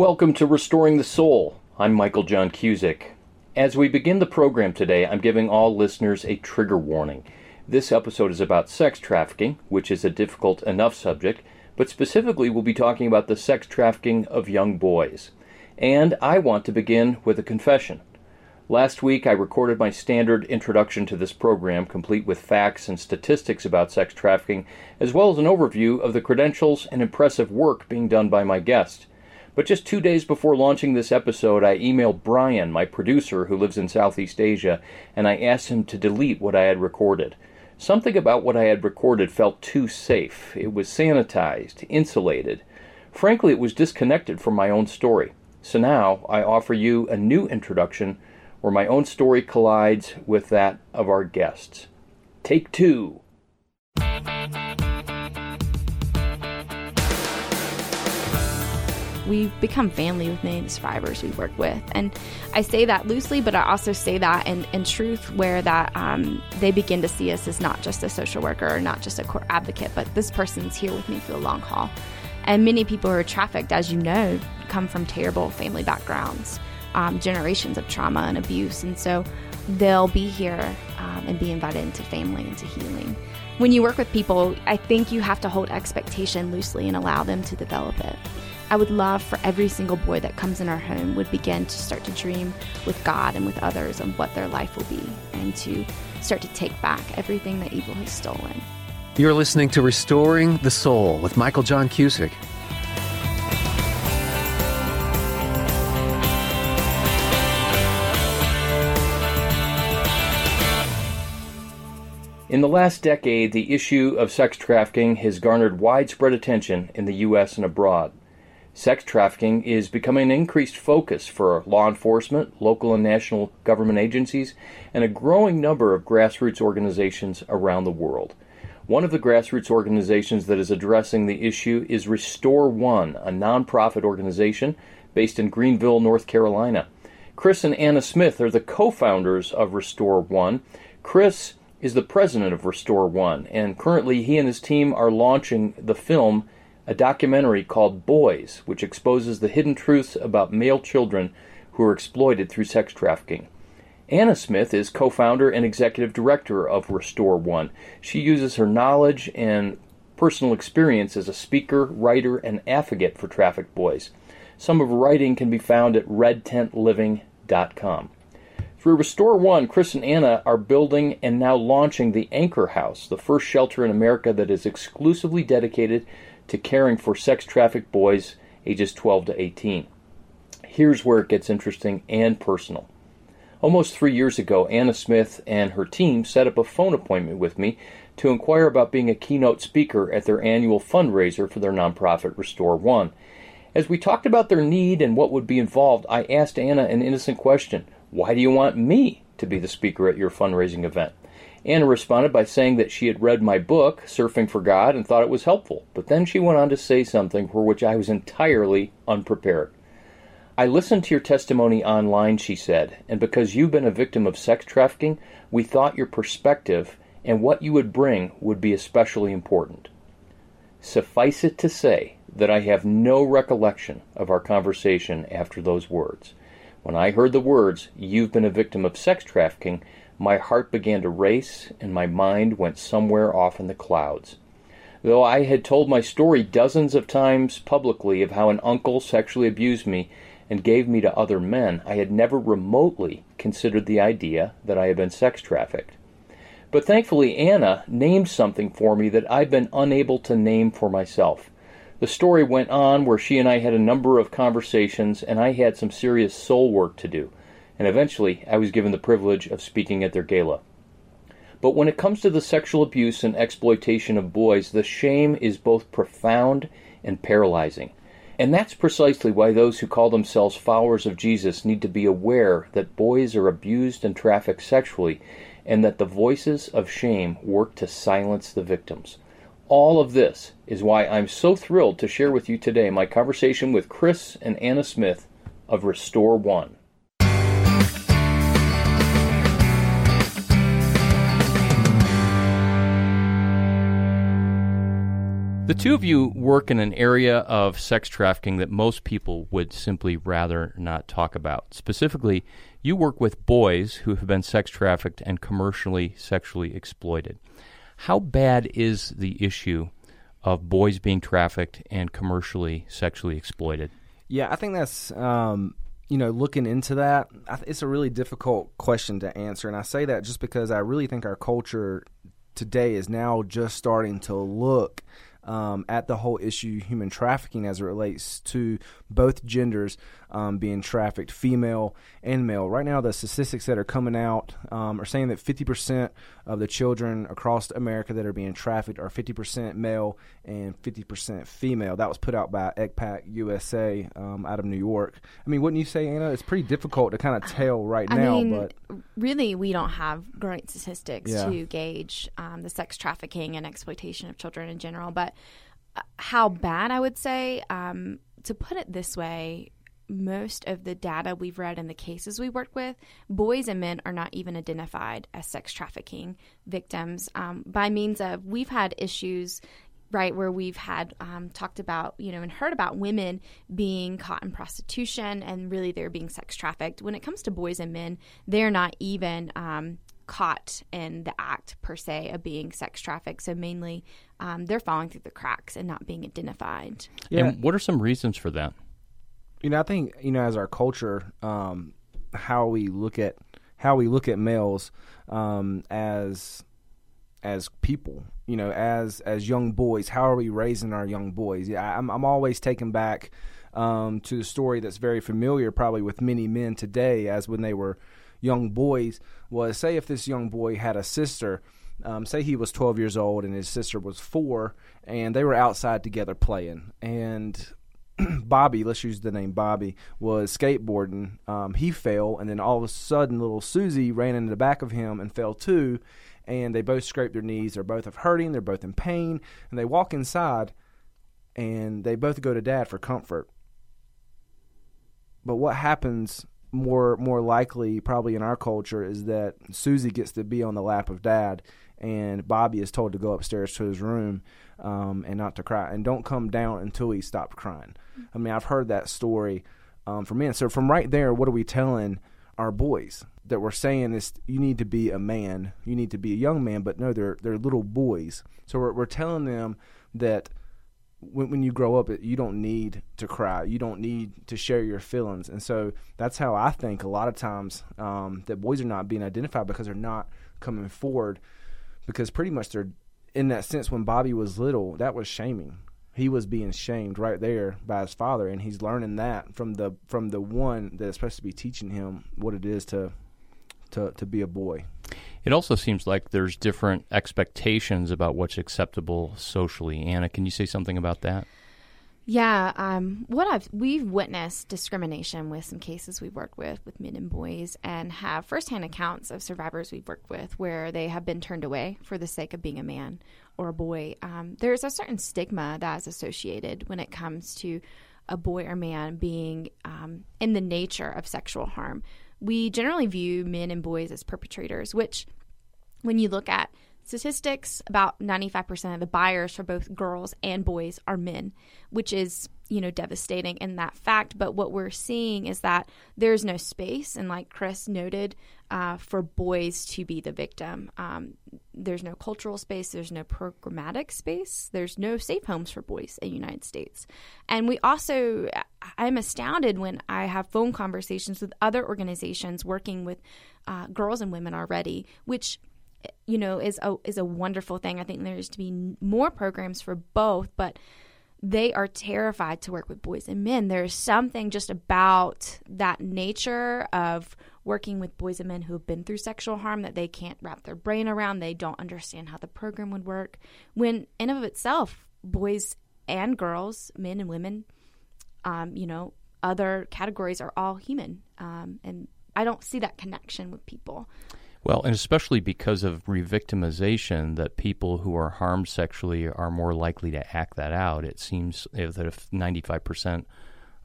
Welcome to Restoring the Soul. I'm Michael John Cusick. As we begin the program today, I'm giving all listeners a trigger warning. This episode is about sex trafficking, which is a difficult enough subject, but specifically we'll be talking about the sex trafficking of young boys. And I want to begin with a confession. Last week, I recorded my standard introduction to this program, complete with facts and statistics about sex trafficking, as well as an overview of the credentials and impressive work being done by my guest. But just two days before launching this episode, I emailed Brian, my producer who lives in Southeast Asia, and I asked him to delete what I had recorded. Something about what I had recorded felt too safe. It was sanitized, insulated. Frankly, it was disconnected from my own story. So now I offer you a new introduction where my own story collides with that of our guests. Take two. We've become family with many of the survivors we work with. And I say that loosely, but I also say that in, in truth, where that um, they begin to see us as not just a social worker or not just a court advocate, but this person's here with me for the long haul. And many people who are trafficked, as you know, come from terrible family backgrounds, um, generations of trauma and abuse. And so they'll be here um, and be invited into family, into healing. When you work with people, I think you have to hold expectation loosely and allow them to develop it. I would love for every single boy that comes in our home would begin to start to dream with God and with others on what their life will be and to start to take back everything that evil has stolen. You're listening to Restoring the Soul with Michael John Cusick. In the last decade, the issue of sex trafficking has garnered widespread attention in the U.S. and abroad. Sex trafficking is becoming an increased focus for law enforcement, local and national government agencies, and a growing number of grassroots organizations around the world. One of the grassroots organizations that is addressing the issue is Restore One, a nonprofit organization based in Greenville, North Carolina. Chris and Anna Smith are the co founders of Restore One. Chris is the president of Restore One, and currently he and his team are launching the film a documentary called Boys, which exposes the hidden truths about male children who are exploited through sex trafficking. Anna Smith is co founder and executive director of Restore One. She uses her knowledge and personal experience as a speaker, writer, and advocate for trafficked boys. Some of her writing can be found at redtentliving.com. Through Restore One, Chris and Anna are building and now launching the Anchor House, the first shelter in America that is exclusively dedicated to caring for sex trafficked boys ages 12 to 18. Here's where it gets interesting and personal. Almost three years ago, Anna Smith and her team set up a phone appointment with me to inquire about being a keynote speaker at their annual fundraiser for their nonprofit Restore One. As we talked about their need and what would be involved, I asked Anna an innocent question Why do you want me to be the speaker at your fundraising event? Anna responded by saying that she had read my book, Surfing for God, and thought it was helpful. But then she went on to say something for which I was entirely unprepared. I listened to your testimony online, she said, and because you've been a victim of sex trafficking, we thought your perspective and what you would bring would be especially important. Suffice it to say that I have no recollection of our conversation after those words. When I heard the words, You've been a victim of sex trafficking, my heart began to race, and my mind went somewhere off in the clouds. Though I had told my story dozens of times publicly of how an uncle sexually abused me and gave me to other men, I had never remotely considered the idea that I had been sex trafficked. But thankfully, Anna named something for me that I've been unable to name for myself. The story went on where she and I had a number of conversations, and I had some serious soul work to do and eventually I was given the privilege of speaking at their gala. But when it comes to the sexual abuse and exploitation of boys, the shame is both profound and paralyzing. And that's precisely why those who call themselves followers of Jesus need to be aware that boys are abused and trafficked sexually, and that the voices of shame work to silence the victims. All of this is why I'm so thrilled to share with you today my conversation with Chris and Anna Smith of Restore One. The two of you work in an area of sex trafficking that most people would simply rather not talk about. Specifically, you work with boys who have been sex trafficked and commercially sexually exploited. How bad is the issue of boys being trafficked and commercially sexually exploited? Yeah, I think that's um, you know looking into that. It's a really difficult question to answer, and I say that just because I really think our culture today is now just starting to look um, at the whole issue human trafficking as it relates to both genders um, being trafficked, female and male. Right now, the statistics that are coming out um, are saying that 50% of the children across America that are being trafficked are 50% male and 50% female. That was put out by ECPAT USA um, out of New York. I mean, wouldn't you say, Anna? It's pretty difficult to kind of tell right I now, mean, but really, we don't have great statistics Yeah. to gauge um, the sex trafficking and exploitation of children in general. But uh, how bad, I would say, um, to put it this way, most of the data we've read in the cases we work with, boys and men are not even identified as sex trafficking victims um, by means of we've had issues right where we've had um, talked about you know and heard about women being caught in prostitution and really they're being sex trafficked. When it comes to boys and men they're not even um, caught in the act per se of being sex trafficked. So mainly um, they're falling through the cracks and not being identified. Yeah, And what are some reasons for that? You know, I think you know, as our culture, um, how we look at how we look at males um, as as people, you know, as as young boys. How are we raising our young boys? Yeah, I'm I'm always taken back um, to the story that's very familiar, probably with many men today, as when they were young boys. Was say if this young boy had a sister. Um, say he was 12 years old and his sister was four, and they were outside together playing. And Bobby, let's use the name Bobby, was skateboarding. Um, he fell, and then all of a sudden, little Susie ran into the back of him and fell too. And they both scraped their knees. They're both hurting. They're both in pain. And they walk inside, and they both go to Dad for comfort. But what happens more more likely, probably in our culture, is that Susie gets to be on the lap of Dad, and Bobby is told to go upstairs to his room um, and not to cry, and don't come down until he stopped crying. I mean, I've heard that story um, from men. So from right there, what are we telling our boys? That we're saying is you need to be a man, you need to be a young man, but no, they're they're little boys. So we're we're telling them that when, when you grow up, you don't need to cry. You don't need to share your feelings. And so that's how I think a lot of times um, that boys are not being identified because they're not coming forward. Because pretty much they're, in that sense, when Bobby was little, that was shaming. He was being shamed right there by his father, and he's learning that from the from the one that is supposed to be teaching him what it is to to to be a boy. It also seems like there's different expectations about what's acceptable socially. Anna, can you say something about that? Yeah, um, what I've we've witnessed discrimination with some cases we've worked with with men and boys, and have firsthand accounts of survivors we've worked with where they have been turned away for the sake of being a man or a boy. Um, there's a certain stigma that is associated when it comes to a boy or man being um, in the nature of sexual harm. We generally view men and boys as perpetrators, which when you look at statistics about 95% of the buyers for both girls and boys are men which is you know devastating in that fact. But what we're seeing is that there's no space and like chris noted uh, for boys to be the victim. Um, there's no cultural space there's no programmatic space there's no safe homes for boys in the united states. And we also i'm astounded when i have phone conversations with other organizations working with uh, girls and women already which you know is a is a wonderful thing. I think there's to be more programs for both, but they are terrified to work with boys and men. There's something just about that nature of working with boys and men who have been through sexual harm that they can't wrap their brain around. They don't understand how the program would work. When in of itself, boys and girls, men and women, um, you know, other categories are all human, um, and I don't see that connection with people. Well, and especially because of revictimization, that people who are harmed sexually are more likely to act that out. It seems that if 95%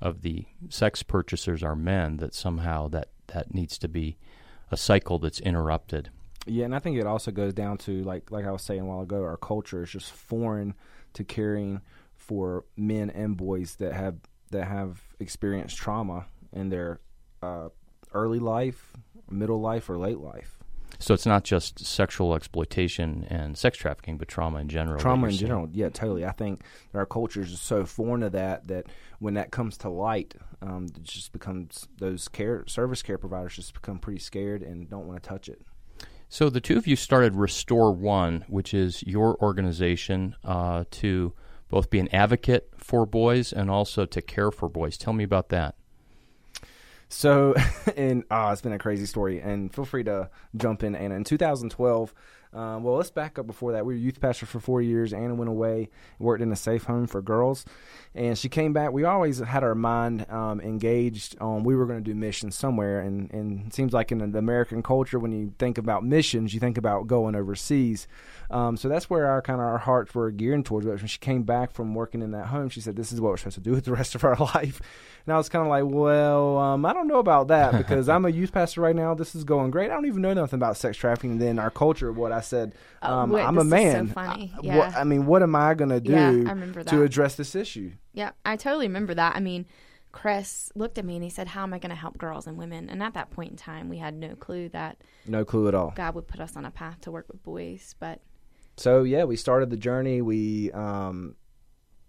of the sex purchasers are men, that somehow that, that needs to be a cycle that's interrupted. Yeah, and I think it also goes down to like like I was saying a while ago, our culture is just foreign to caring for men and boys that have that have experienced trauma in their uh, early life, middle life, or late life. So it's not just sexual exploitation and sex trafficking, but trauma in general. Trauma in saying. general, yeah, totally. I think our cultures are so foreign to that that when that comes to light, um, it just becomes those care service care providers just become pretty scared and don't want to touch it. So the two of you started Restore One, which is your organization uh, to both be an advocate for boys and also to care for boys. Tell me about that. So, and ah, oh, it's been a crazy story. And feel free to jump in, Anna. In 2012, um, well, let's back up before that. We were youth pastor for four years. Anna went away, worked in a safe home for girls, and she came back. We always had our mind um, engaged on we were going to do missions somewhere. And, and it seems like in the American culture, when you think about missions, you think about going overseas. Um, so that's where our kind of our hearts were gearing towards. But when she came back from working in that home, she said, "This is what we're supposed to do with the rest of our life." And I was kind of like, "Well, um, I don't know about that because I'm a youth pastor right now. This is going great. I don't even know nothing about sex trafficking. Then our culture, what I said, oh, um, wait, I'm a man. So funny. I, yeah. What, I mean, what am I going to do yeah, to address this issue? Yeah, I totally remember that. I mean, Chris looked at me and he said, "How am I going to help girls and women?" And at that point in time, we had no clue that no clue at all. God would put us on a path to work with boys, but so yeah, we started the journey. We um,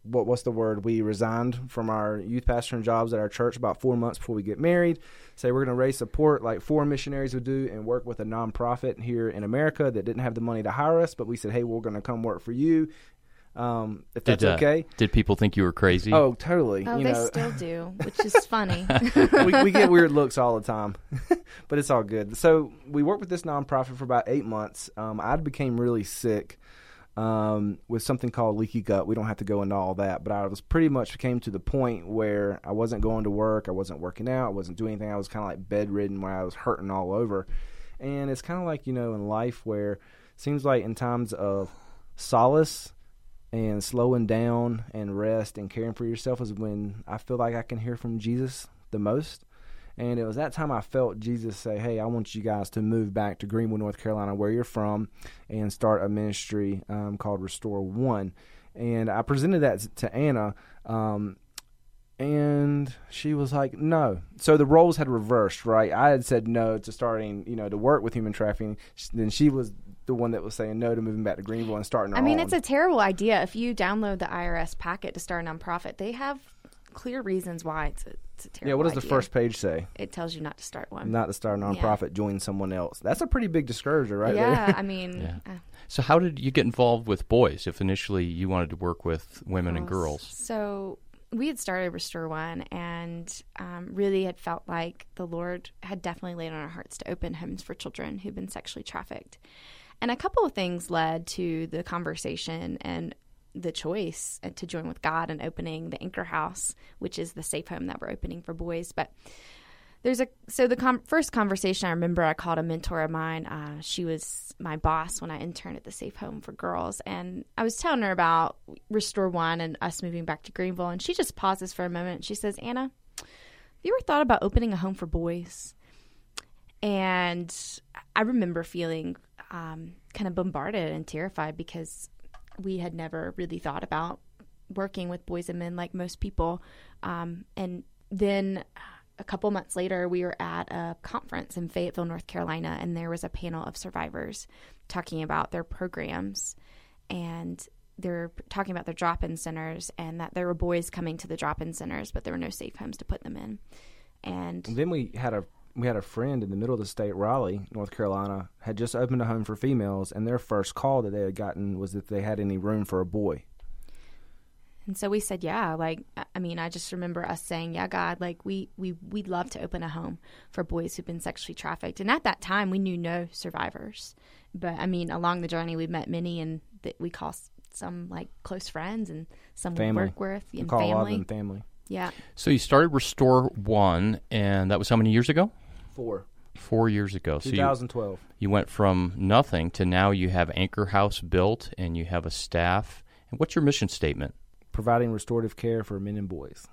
what what's the word? We resigned from our youth pastoring jobs at our church about four months before we get married. Say we're going to raise support like four missionaries would do and work with a nonprofit here in America that didn't have the money to hire us, but we said, hey, we're going to come work for you. Um, if that's did, uh, okay. Did people think you were crazy? Oh, totally. Oh, you they know. still do, which is funny. we, we, get weird looks all the time, but it's all good. So we worked with this nonprofit for about eight months. Um, I became really sick um, with something called leaky gut. We don't have to go into all that, but I was pretty much came to the point where I wasn't going to work, I wasn't working out, I wasn't doing anything. I was kind of like bedridden, where I was hurting all over. And it's kind of like you know in life where it seems like in times of solace and slowing down and rest and caring for yourself is when I feel like I can hear from Jesus the most. And it was that time I felt Jesus say, Hey, I want you guys to move back to Greenville, North Carolina, where you're from, and start a ministry um, called Restore One. And I presented that to Anna. Um, and she was like, "No." So the roles had reversed, right? I had said no to starting, you know, to work with human trafficking. Then she was the one that was saying no to moving back to Greenville and starting. I mean, own. it's a terrible idea. If you download the IRS packet to start a nonprofit, they have clear reasons why it's a, it's a terrible Yeah, what does idea. the first page say? It tells you not to start one. Not to start a nonprofit, yeah. join someone else. That's a pretty big discourager, right yeah, I mean. Yeah. Uh, so how did you get involved with boys if initially you wanted to work with women and girls? So we had started Restore One and um, really had felt like the Lord had definitely laid on our hearts to open homes for children who've been sexually trafficked. And a couple of things led to the conversation and the choice to join with God and opening the Anchor House, which is the safe home that we're opening for boys. But there's a so the com- first conversation I remember I called a mentor of mine. Uh, she was my boss when I interned at the safe home for girls, and I was telling her about Restore One and us moving back to Greenville, and she just pauses for a moment. She says, "Anna, have you ever thought about opening a home for boys?" And I remember feeling um, kind of bombarded and terrified because we had never really thought about working with boys and men like most people. Um, and then a couple months later, we were at a conference in Fayetteville, North Carolina, and there was a panel of survivors talking about their programs. And they're talking about their drop in centers and that there were boys coming to the drop in centers, but there were no safe homes to put them in. And, and then we had a we had a friend in the middle of the state, Raleigh, North Carolina, had just opened a home for females, and their first call that they had gotten was if they had any room for a boy. And so we said, yeah, like I mean, I just remember us saying, yeah, God, like we we we'd love to open a home for boys who've been sexually trafficked. And at that time, we knew no survivors, but I mean, along the journey, we've met many, and that we call some like close friends and some family. we work with and call family. A lot of them family. Yeah. So you started Restore One, and that was how many years ago? Four. Four years ago. 2012. So you, you went from nothing to now you have Anchor House built and you have a staff. And what's your mission statement? Providing restorative care for men and boys.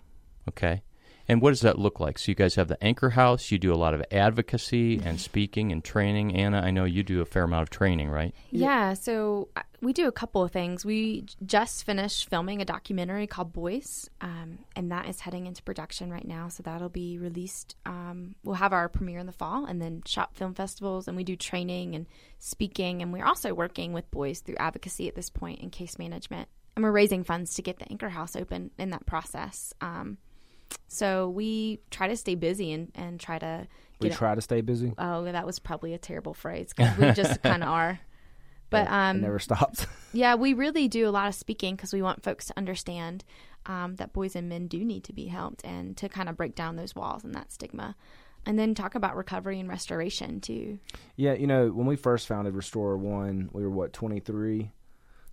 Okay. And what does that look like? So you guys have the Anchor House. You do a lot of advocacy and speaking and training. Anna, I know you do a fair amount of training, right? Yeah. So uh, we do a couple of things. We just finished filming a documentary called Boys, um, and that is heading into production right now. So that'll be released. Um, we'll have our premiere in the fall, and then shop film festivals, and we do training and speaking, and we're also working with boys through advocacy at this point in case management, and we're raising funds to get the Anchor House open in that process. Um, so we try to stay busy and, and try to. we try to stay busy. Oh, that was probably a terrible phrase because we just kind of are. But um, it never stops. yeah, we really do a lot of speaking because we want folks to understand um, that boys and men do need to be helped and to kind of break down those walls and that stigma. And then talk about recovery and restoration too. Yeah, you know, when we first founded Restore One, we were what, 23?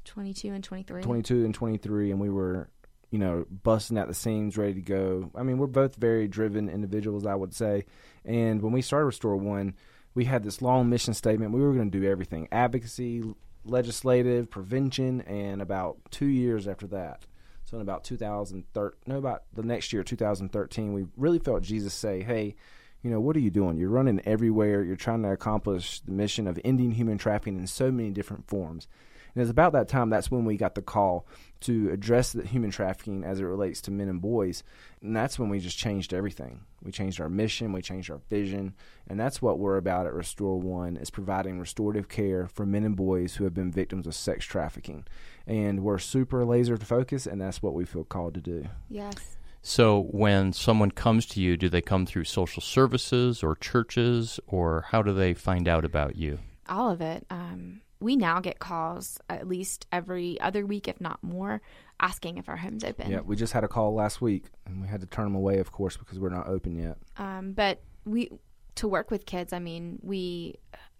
22 and 23. 22 and 23, and we were you know, busting at the seams, ready to go. I mean, we're both very driven individuals, I would say. And when we started Restore One, we had this long mission statement. We were going to do everything advocacy, legislative, prevention, and about two years after that. So in about 2013, no, about the next year, 2013, we really felt Jesus say, hey, you know, what are you doing? You're running everywhere. You're trying to accomplish the mission of ending human trafficking in so many different forms. And it's about that time that's when we got the call to address the human trafficking as it relates to men and boys. And that's when we just changed everything. We changed our mission, we changed our vision, and that's what we're about at Restore One is providing restorative care for men and boys who have been victims of sex trafficking. And we're super laser focused and that's what we feel called to do. Yes. So when someone comes to you, do they come through social services or churches or how do they find out about you? All of it. Um, we now get calls at least every other week, if not more, asking if our home's open. Yeah, we just had a call last week, and we had to turn them away, of course, because we're not open yet. Um, but we to work with kids. I mean, we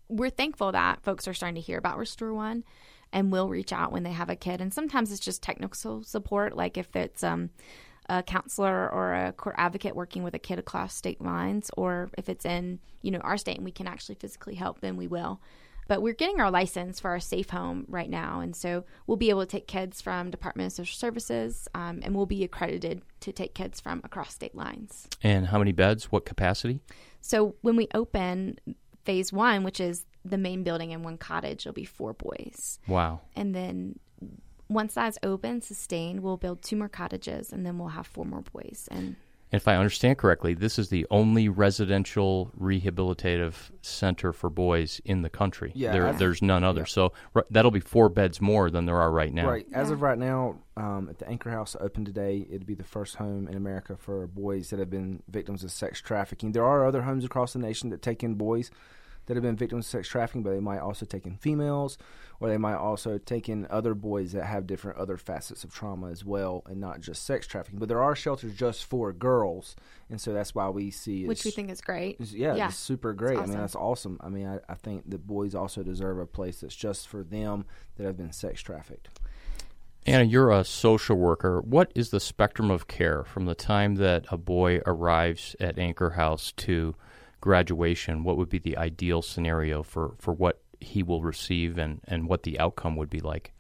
we're thankful that folks are starting to hear about Restore One, and will reach out when they have a kid. And sometimes it's just technical support, like if it's um, a counselor or a court advocate working with a kid across state lines, or if it's in you know our state and we can actually physically help, then we will. But we're getting our license for our safe home right now, and so we'll be able to take kids from Department of Social Services, um, and we'll be accredited to take kids from across state lines. And how many beds? What capacity? So when we open phase one, which is the main building and one cottage, it'll be four boys. Wow. And then once that's open, sustained, we'll build two more cottages, and then we'll have four more boys. And if I understand correctly, this is the only residential rehabilitative center for boys in the country. Yeah, there, there's none other. Yeah. So r- that'll be four beds more than there are right now. Right. As yeah. of right now, um, at the Anchor House open today, it'd be the first home in America for boys that have been victims of sex trafficking. There are other homes across the nation that take in boys that have been victims of sex trafficking, but they might also take in females, or they might also take in other boys that have different other facets of trauma as well, and not just sex trafficking. But there are shelters just for girls, and so that's why we see which we think is great. yeah, yeah. it's super great. Awesome. I mean, that's awesome. I mean, I, I think that boys also deserve a place that's just for them that have been sex trafficked. Anna, you're a social worker. What is the spectrum of care from the time that a boy arrives at Anchor House to graduation, what would be the ideal scenario for, for what he will receive and, and what the outcome would be like?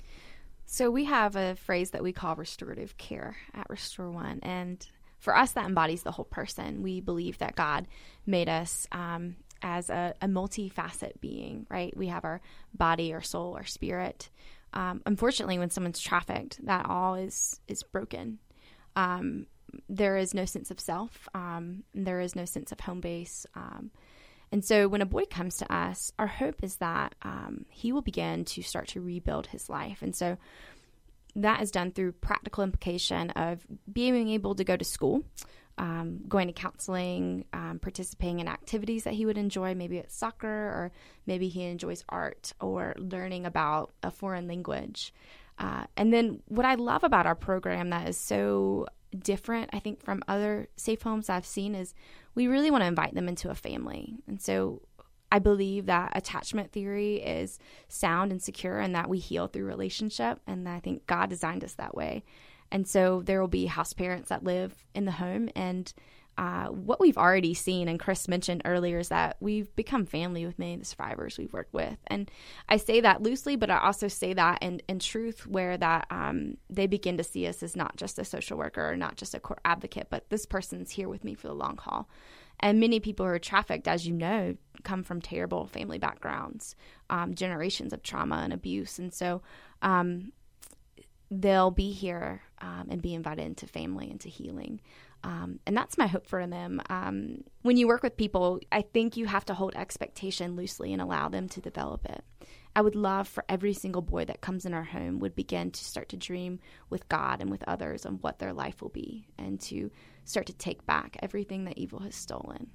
So we have a phrase that we call restorative care at Restore One, and for us that embodies the whole person. We believe that God made us um, as a, a multifaceted being, right? We have our body, our soul, our spirit. Um, unfortunately, when someone's trafficked, that all is is broken. Um, there is no sense of self. Um, there is no sense of home base. Um, and so when a boy comes to us, our hope is that um, he will begin to start to rebuild his life. And so that is done through practical implication of being able to go to school, um, going to counseling, um, participating in activities that he would enjoy. Maybe it's soccer, or maybe he enjoys art, or learning about a foreign language. Uh, and then what I love about our program that is so different, I think, from other safe homes I've seen is we really want to invite them into a family. And so I believe that attachment theory is sound and secure and that we heal through relationship. And I think God designed us that way. And so there will be house parents that live in the home and uh, what we've already seen, and Chris mentioned earlier, is that we've become family with many of the survivors we've worked with. And I say that loosely, but I also say that in, in truth, where that um, they begin to see us as not just a social worker or not just a court advocate, but this person's here with me for the long haul. And many people who are trafficked, as you know, come from terrible family backgrounds, um, generations of trauma and abuse. And so um, they'll be here um, and be invited into family, into healing. Um, and that's my hope for them. Um, when you work with people, I think you have to hold expectation loosely and allow them to develop it. I would love for every single boy that comes in our home would begin to start to dream with God and with others on what their life will be and to start to take back everything that evil has stolen.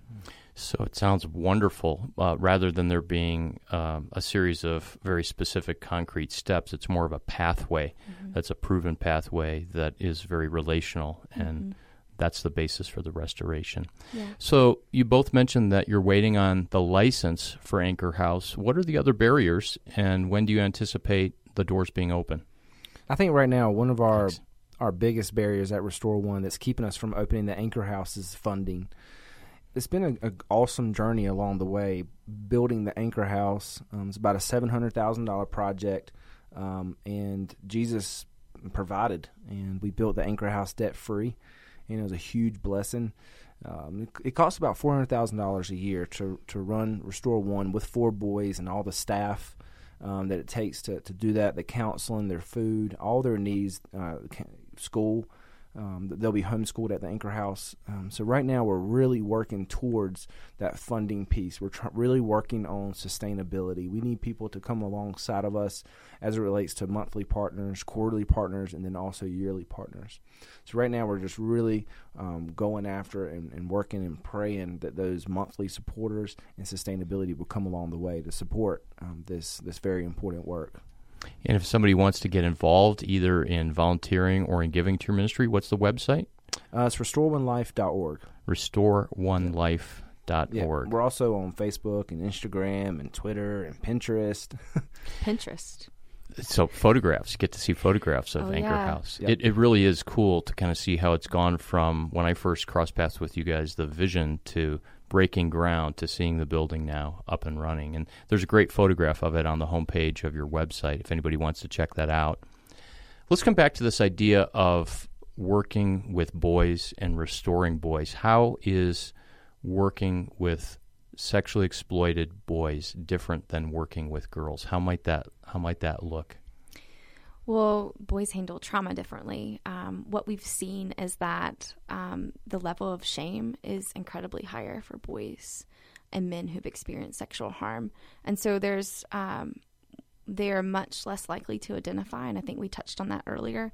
So it sounds wonderful. Uh, rather than there being um, a series of very specific concrete steps, it's more of a pathway mm-hmm. that's a proven pathway that is very relational and. Mm-hmm that's the basis for the restoration. Yeah. So you both mentioned that you're waiting on the license for Anchor House. What are the other barriers, and when do you anticipate the doors being open? I think right now one of our Thanks. our biggest barriers at Restore One that's keeping us from opening the Anchor House is funding. It's been an awesome journey along the way building the Anchor House. Um, it's about a seven hundred thousand dollar project, um, and Jesus provided, and we built the Anchor House debt free and it was a huge blessing. Um, it, it, costs about four hundred thousand dollars a year to to run Restore One with four boys and all the staff um, that it takes to, to do that, the counseling, their food, all their needs, uh, school. Um, they'll be homeschooled at the Anchor House. Um, so right now we're really working towards that funding piece. We're tr- really working on sustainability. We need people to come alongside of us as it relates to monthly partners, quarterly partners, and then also yearly partners. So right now we're just really um, going after and, and, working and praying that those monthly supporters and sustainability will come along the way to support um, this this very important work. And if somebody wants to get involved either in volunteering or in giving to your ministry, what's the website? Uh, it's restoreonelife.org. Restoreonelife.org. Yeah, we're also on Facebook and Instagram and Twitter and Pinterest. Pinterest. So photographs, you get to see photographs of oh, Anchor yeah. House. Yep. It, it really is cool to kind of see how it's gone from when I first crossed paths with you guys, the vision to breaking ground to seeing the building now up and running. And there's a great photograph of it on the homepage of your website if anybody wants to check that out. Let's come back to this idea of working with boys and restoring boys. How is working with sexually exploited boys different than working with girls? How might that how might that look? Well, boys handle trauma differently. Um, what we've seen is that um, the level of shame is incredibly higher for boys and men who've experienced sexual harm, and so there's um, they're much less likely to identify. And I think we touched on that earlier.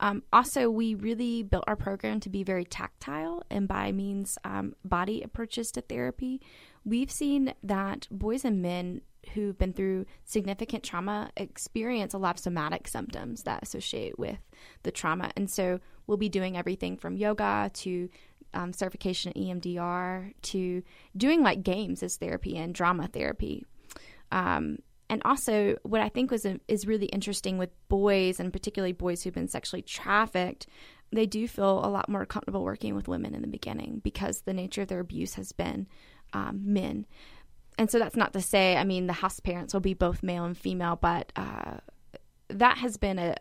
Um, also, we really built our program to be very tactile, and by means um, body approaches to therapy. We've seen that boys and men who've been through significant trauma experience a lot of somatic symptoms that associate with the trauma. And so we'll be doing everything from yoga to um, certification EMDR to doing like games as therapy and drama therapy. Um, and also, what I think was a, is really interesting with boys, and particularly boys who've been sexually trafficked, they do feel a lot more comfortable working with women in the beginning because the nature of their abuse has been um, men and so that's not to say, I mean, the house parents will be both male and female, but uh, that has been a,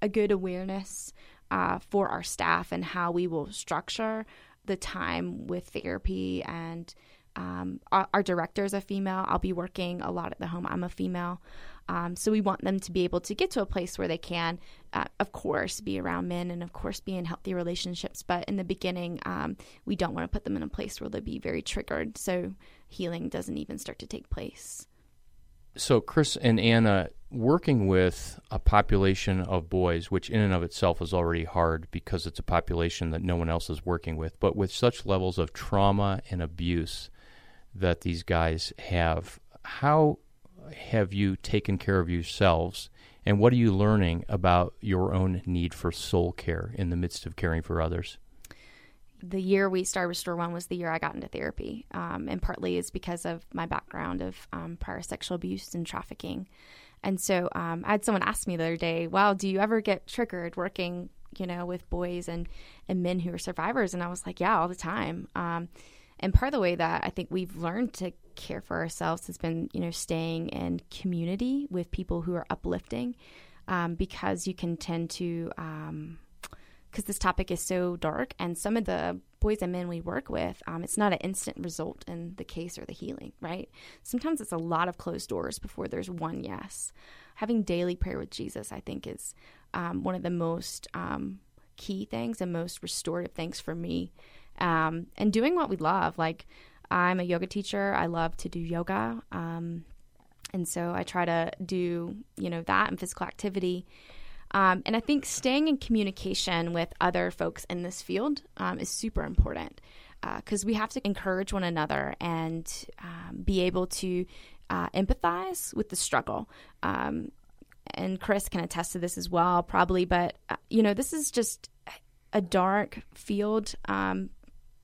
a good awareness uh, for our staff and how we will structure the time with therapy. And um, our, our director is a female. I'll be working a lot at the home. I'm a female. Um, so we want them to be able to get to a place where they can, uh, of course, be around men and, of course, be in healthy relationships. But in the beginning, um, we don't want to put them in a place where they'll be very triggered. So healing doesn't even start to take place. So, Chris and Anna, working with a population of boys, which in and of itself is already hard because it's a population that no one else is working with, but with such levels of trauma and abuse that these guys have, how have you taken care of yourselves? And what are you learning about your own need for soul care in the midst of caring for others? the year we started Restore One was the year I got into therapy, um, and partly is because of my background of um, prior sexual abuse and trafficking. And so um, I had someone ask me the other day, "Well, do you ever get triggered working, you know, with boys and, and men who are survivors. And I was like, yeah, all the time. Um, and part of the way that I think we've learned to care for ourselves has been, you know, staying in community with people who are uplifting um, because you can tend to, because um, this topic is so dark, and some of the boys and men we work with, um, it's not an instant result in the case or the healing, right? Sometimes it's a lot of closed doors before there's one yes. Having daily prayer with Jesus, I think, is um, one of the most key things and most restorative things for me. Um, and doing what we love, like I'm a yoga teacher. I love to do yoga. Um, and so I try to do, you know, that and physical activity. Um, and I think staying in communication with other folks in this field um, is super important because uh, we have to encourage one another and um, be able to uh, empathize with the struggle. Um, and Chris can attest to this as well, probably. But, uh, you know, this is just a dark field um,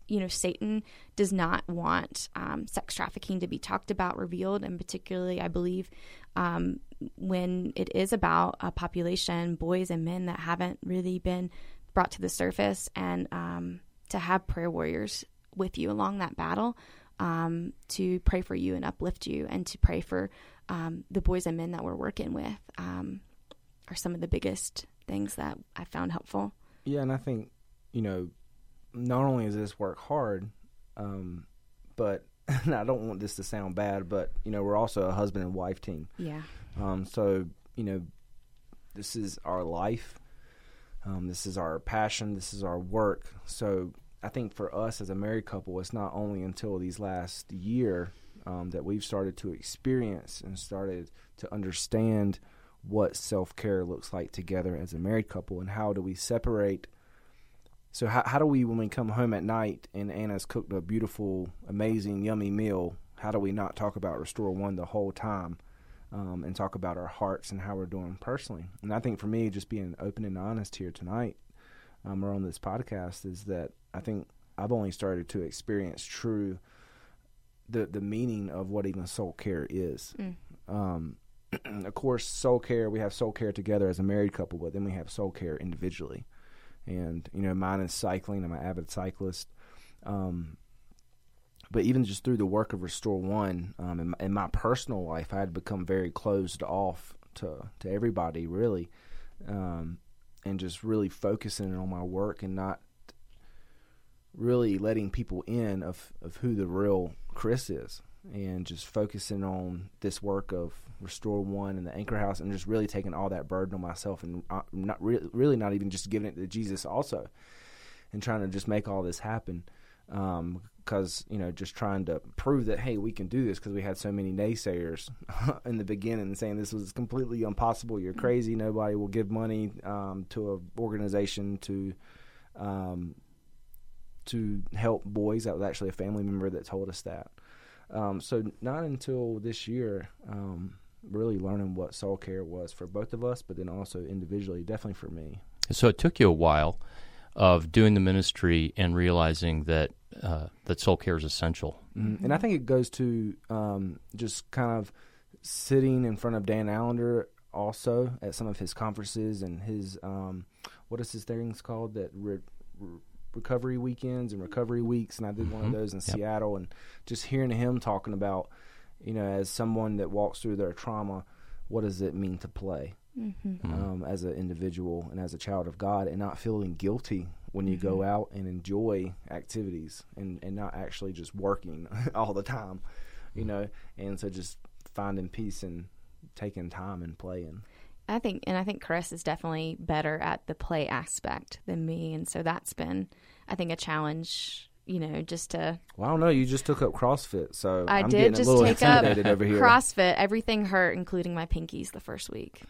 you know, Satan does not want um, sex trafficking to be talked about, revealed, and particularly, I believe, um, when it is about a population, boys and men that haven't really been brought to the surface, and um, to have prayer warriors with you along that battle um, to pray for you and uplift you, and to pray for um, the boys and men that we're working with um, are some of the biggest things that I found helpful. Yeah, and I think you know not only is this work hard, um, but I don't want this to sound bad, but you know we're also a husband and wife team. Yeah. Um, so you know, this is our life. Um, this is our passion. This is our work. So I think for us as a married couple, it's not only until these last year um, that we've started to experience and started to understand what self care looks like together as a married couple, and how do we separate so how how do we when we come home at night and Anna's cooked a beautiful, amazing, yummy meal? How do we not talk about Restore One the whole time, um, and talk about our hearts and how we're doing personally? And I think for me, just being open and honest here tonight, um, or on this podcast, is that I think I've only started to experience true the the meaning of what even soul care is. Mm. Um, of course, soul care we have soul care together as a married couple, but then we have soul care individually and you know mine is cycling. I'm an avid cyclist. Um, but even just through the work of Restore One, um, in, in, my personal life, I had become very closed off to to everybody, really, um, and just really focusing on my work and not really letting people in of of who the real Chris is and just focusing on this work of Restore One and the Anchor House, and just really taking all that burden on myself, and uh, not re- really not even just giving it to Jesus also, and trying to just make all this happen. Because um, you know, just trying to prove that hey, we can do this because we had so many naysayers in the beginning saying this was completely impossible. You're crazy. Nobody will give money um, to an organization to um, to help boys. That was actually a family member that told us that. Um, so not until this year, um, really learning what soul care was for both of us, but then also individually, definitely for me. So it took you a while of doing the ministry and realizing that uh, that soul care is essential. Mm-hmm. And I think it goes to um, just kind of sitting in front of Dan Allender also at some of his conferences and his um, what is his things called that re- re- recovery weekends and recovery weeks, and I did mm-hmm. one of mm-hmm. those in yep. Seattle, and just hearing him talking about, you know, as someone that walks through their trauma, what does it mean to play mm-hmm. mm-hmm. um, as an individual and as a child of God, and not feeling guilty when you mm-hmm. go out and enjoy activities and and not actually just working all the time, you mm-hmm. know, and so just finding peace and taking time and playing. I think, and I think Chris is definitely better at the play aspect than me, and so that's been, I think, a challenge. You know, just to. Well, I don't know. You just took up CrossFit, so I I'm did just take up CrossFit. Everything hurt, including my pinkies, the first week.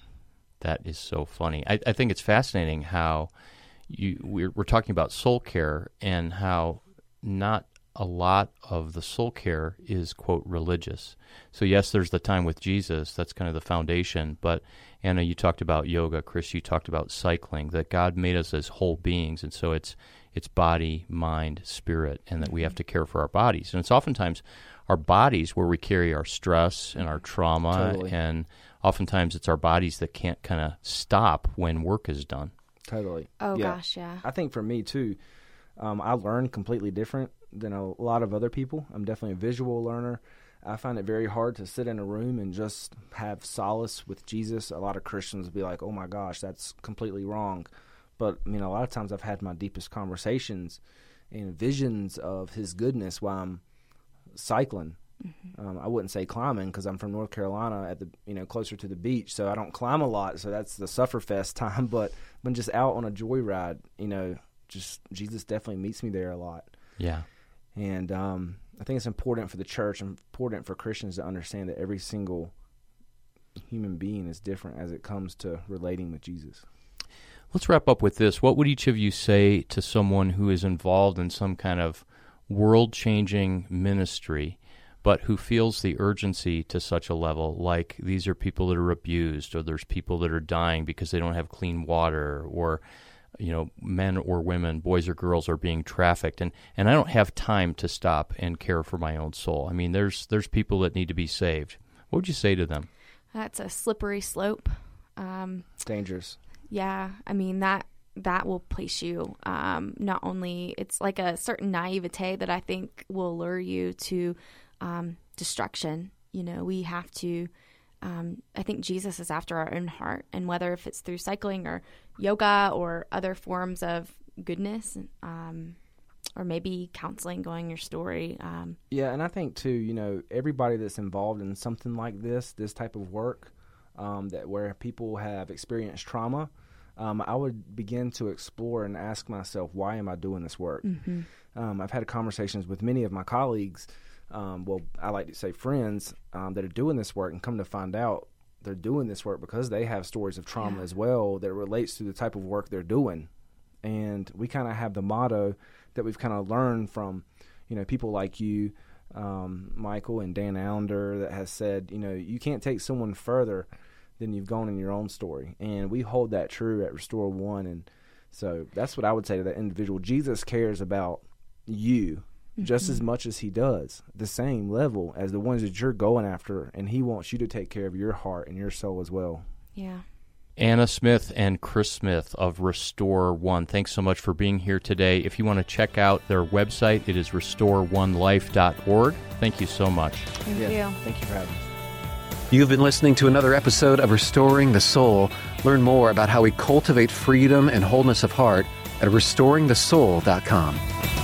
That is so funny. I, I think it's fascinating how you we're, we're talking about soul care and how not a lot of the soul care is quote religious. So yes, there's the time with Jesus. That's kind of the foundation. But Anna, you talked about yoga. Chris, you talked about cycling. That God made us as whole beings, and so it's it's body, mind, spirit, and that we have to care for our bodies. And it's oftentimes our bodies where we carry our stress and our trauma, totally. and oftentimes it's our bodies that can't kind of stop when work is done. Totally. Oh gosh, yeah. I think for me too, um, I learned completely different than a lot of other people. I'm definitely a visual learner. I find it very hard to sit in a room and just have solace with Jesus. A lot of Christians will be like, "Oh my gosh, that's completely wrong," but I mean, a lot of times I've had my deepest conversations and visions of His goodness while I'm cycling. Mm-hmm. Um, I wouldn't say climbing because I'm from North Carolina at the you know closer to the beach, so I don't climb a lot. So that's the sufferfest time. But when just out on a joyride, you know, just Jesus definitely meets me there a lot. Yeah. And um, I think it's important for the church important for Christians to understand that every single human being is different as it comes to relating with Jesus. Let's wrap up with this. What would each of you say to someone who is involved in some kind of world changing ministry, but who feels the urgency to such a level? Like these are people that are abused, or there's people that are dying because they don't have clean water, or you know, men or women, boys or girls are being trafficked, and and I don't have time to stop and care for my own soul. I mean, there's there's people that need to be saved. What would you say to them? That's a slippery slope. Um, it's dangerous. Yeah, I mean that that will place you um, not only it's like a certain naivete that I think will lure you to um, destruction. You know, we have to um, I think Jesus is after our own heart, and whether if it's through cycling or yoga or other forms of goodness, um, or maybe counseling, going your story. Um, yeah, and I think too, you know, everybody that's involved in something like this, this type of work, um, that where people have experienced trauma, um, I would begin to explore and ask myself, why am I doing this work? Mm-hmm. Um, I've had conversations with many of my colleagues um, well, I like to say friends um, that are doing this work, and come to find out they're doing this work because they have stories of trauma yeah. as well that relates to the type of work they're doing. And we kind of have the motto that we've kind of learned from, you know, people like you, um, Michael and Dan Allender, that has said, you know, you can't take someone further than you've gone in your own story. And we hold that true at Restore One. And so that's what I would say to that individual. Jesus cares about you mm-hmm. just as mm-hmm. much as he does, the same level as the ones that you're going after, and he wants you to take care of your heart and your soul as well. Yeah. Anna Smith and Chris Smith of Restore One. Thanks so much for being here today. If you want to check out their website, it is restoreonelife.org. Thank you so much. Thank yes. you. Thank you for having us. You've been listening to another episode of Restoring the Soul. Learn more about how we cultivate freedom and wholeness of heart at restoringthesoul.com.